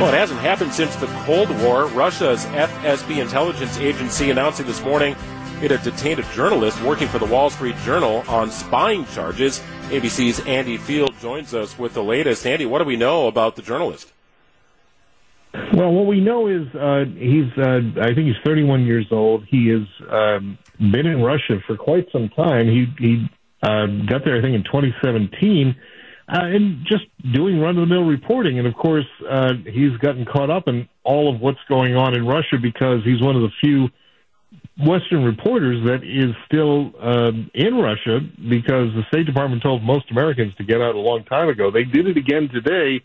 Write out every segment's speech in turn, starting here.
Well, it hasn't happened since the Cold War. Russia's FSB intelligence agency announcing this morning it had detained a journalist working for the Wall Street Journal on spying charges. ABC's Andy Field joins us with the latest. Andy, what do we know about the journalist? Well, what we know is uh, he's, uh, I think he's 31 years old. He has um, been in Russia for quite some time. He, he uh, got there, I think, in 2017 uh, and just doing run of the mill reporting. And of course, uh, he's gotten caught up in all of what's going on in Russia because he's one of the few Western reporters that is still uh, in Russia because the State Department told most Americans to get out a long time ago. They did it again today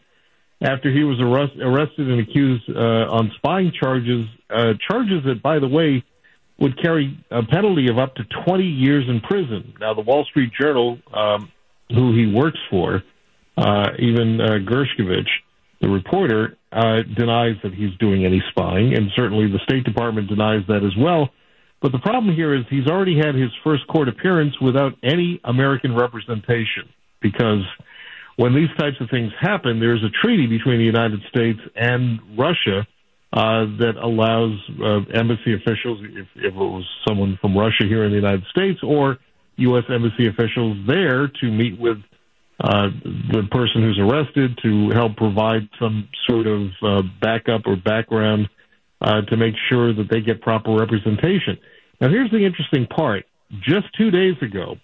after he was arrest- arrested and accused uh, on spying charges, uh, charges that, by the way, would carry a penalty of up to 20 years in prison. Now, the Wall Street Journal, um, who he works for, uh, Evan uh, Gershkovich, the reporter, uh, denies that he's doing any spying, and certainly the State Department denies that as well. But the problem here is he's already had his first court appearance without any American representation because when these types of things happen, there's a treaty between the United States and Russia uh, that allows uh, embassy officials, if, if it was someone from Russia here in the United States, or U.S. embassy officials there to meet with uh, the person who's arrested to help provide some sort of uh, backup or background uh, to make sure that they get proper representation. Now, here's the interesting part. Just two days ago,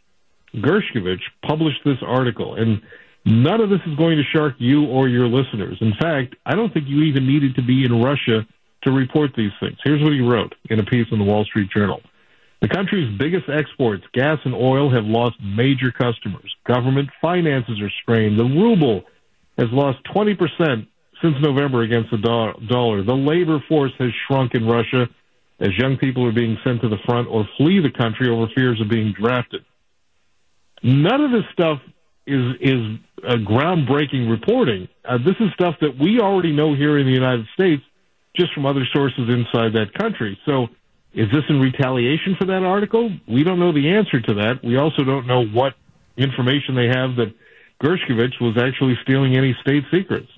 Gershkovich published this article, and none of this is going to shark you or your listeners. In fact, I don't think you even needed to be in Russia to report these things. Here's what he wrote in a piece in the Wall Street Journal. The country's biggest exports, gas and oil, have lost major customers. Government finances are strained. The ruble has lost 20% since November against the dollar. The labor force has shrunk in Russia as young people are being sent to the front or flee the country over fears of being drafted. None of this stuff is is uh, groundbreaking reporting. Uh, this is stuff that we already know here in the United States, just from other sources inside that country. So is this in retaliation for that article? We don't know the answer to that. We also don't know what information they have that Gershkovich was actually stealing any state secrets.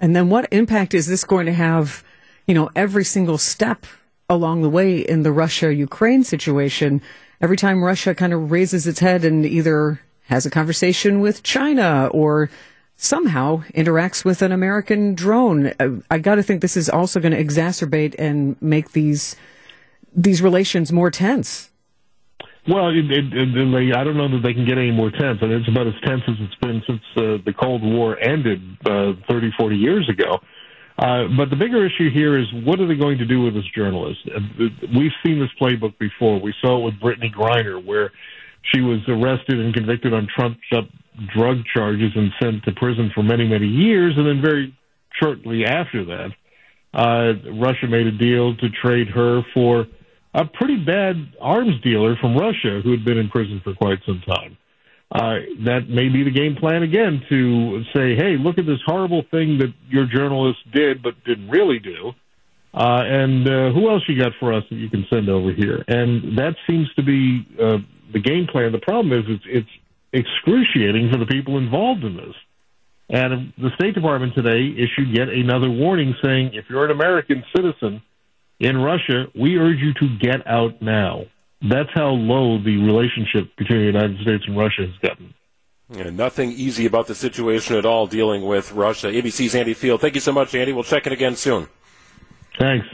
And then what impact is this going to have, you know, every single step along the way in the Russia Ukraine situation? Every time Russia kind of raises its head and either has a conversation with China or somehow interacts with an American drone, uh, I got to think this is also going to exacerbate and make these these relations more tense? Well, it, it, it, I don't know that they can get any more tense. Mean, it's about as tense as it's been since uh, the Cold War ended uh, 30, 40 years ago. Uh, but the bigger issue here is what are they going to do with this journalist? Uh, we've seen this playbook before. We saw it with Brittney Griner, where she was arrested and convicted on trumped up drug charges and sent to prison for many, many years. And then very shortly after that, uh, Russia made a deal to trade her for a pretty bad arms dealer from Russia who had been in prison for quite some time. Uh, that may be the game plan again to say, hey, look at this horrible thing that your journalist did but didn't really do. Uh, and uh, who else you got for us that you can send over here? And that seems to be uh, the game plan. The problem is it's, it's excruciating for the people involved in this. And the State Department today issued yet another warning saying if you're an American citizen in Russia, we urge you to get out now. That's how low the relationship between the United States and Russia has gotten. Yeah, nothing easy about the situation at all dealing with Russia. ABC's Andy Field. Thank you so much, Andy. We'll check in again soon. Thanks.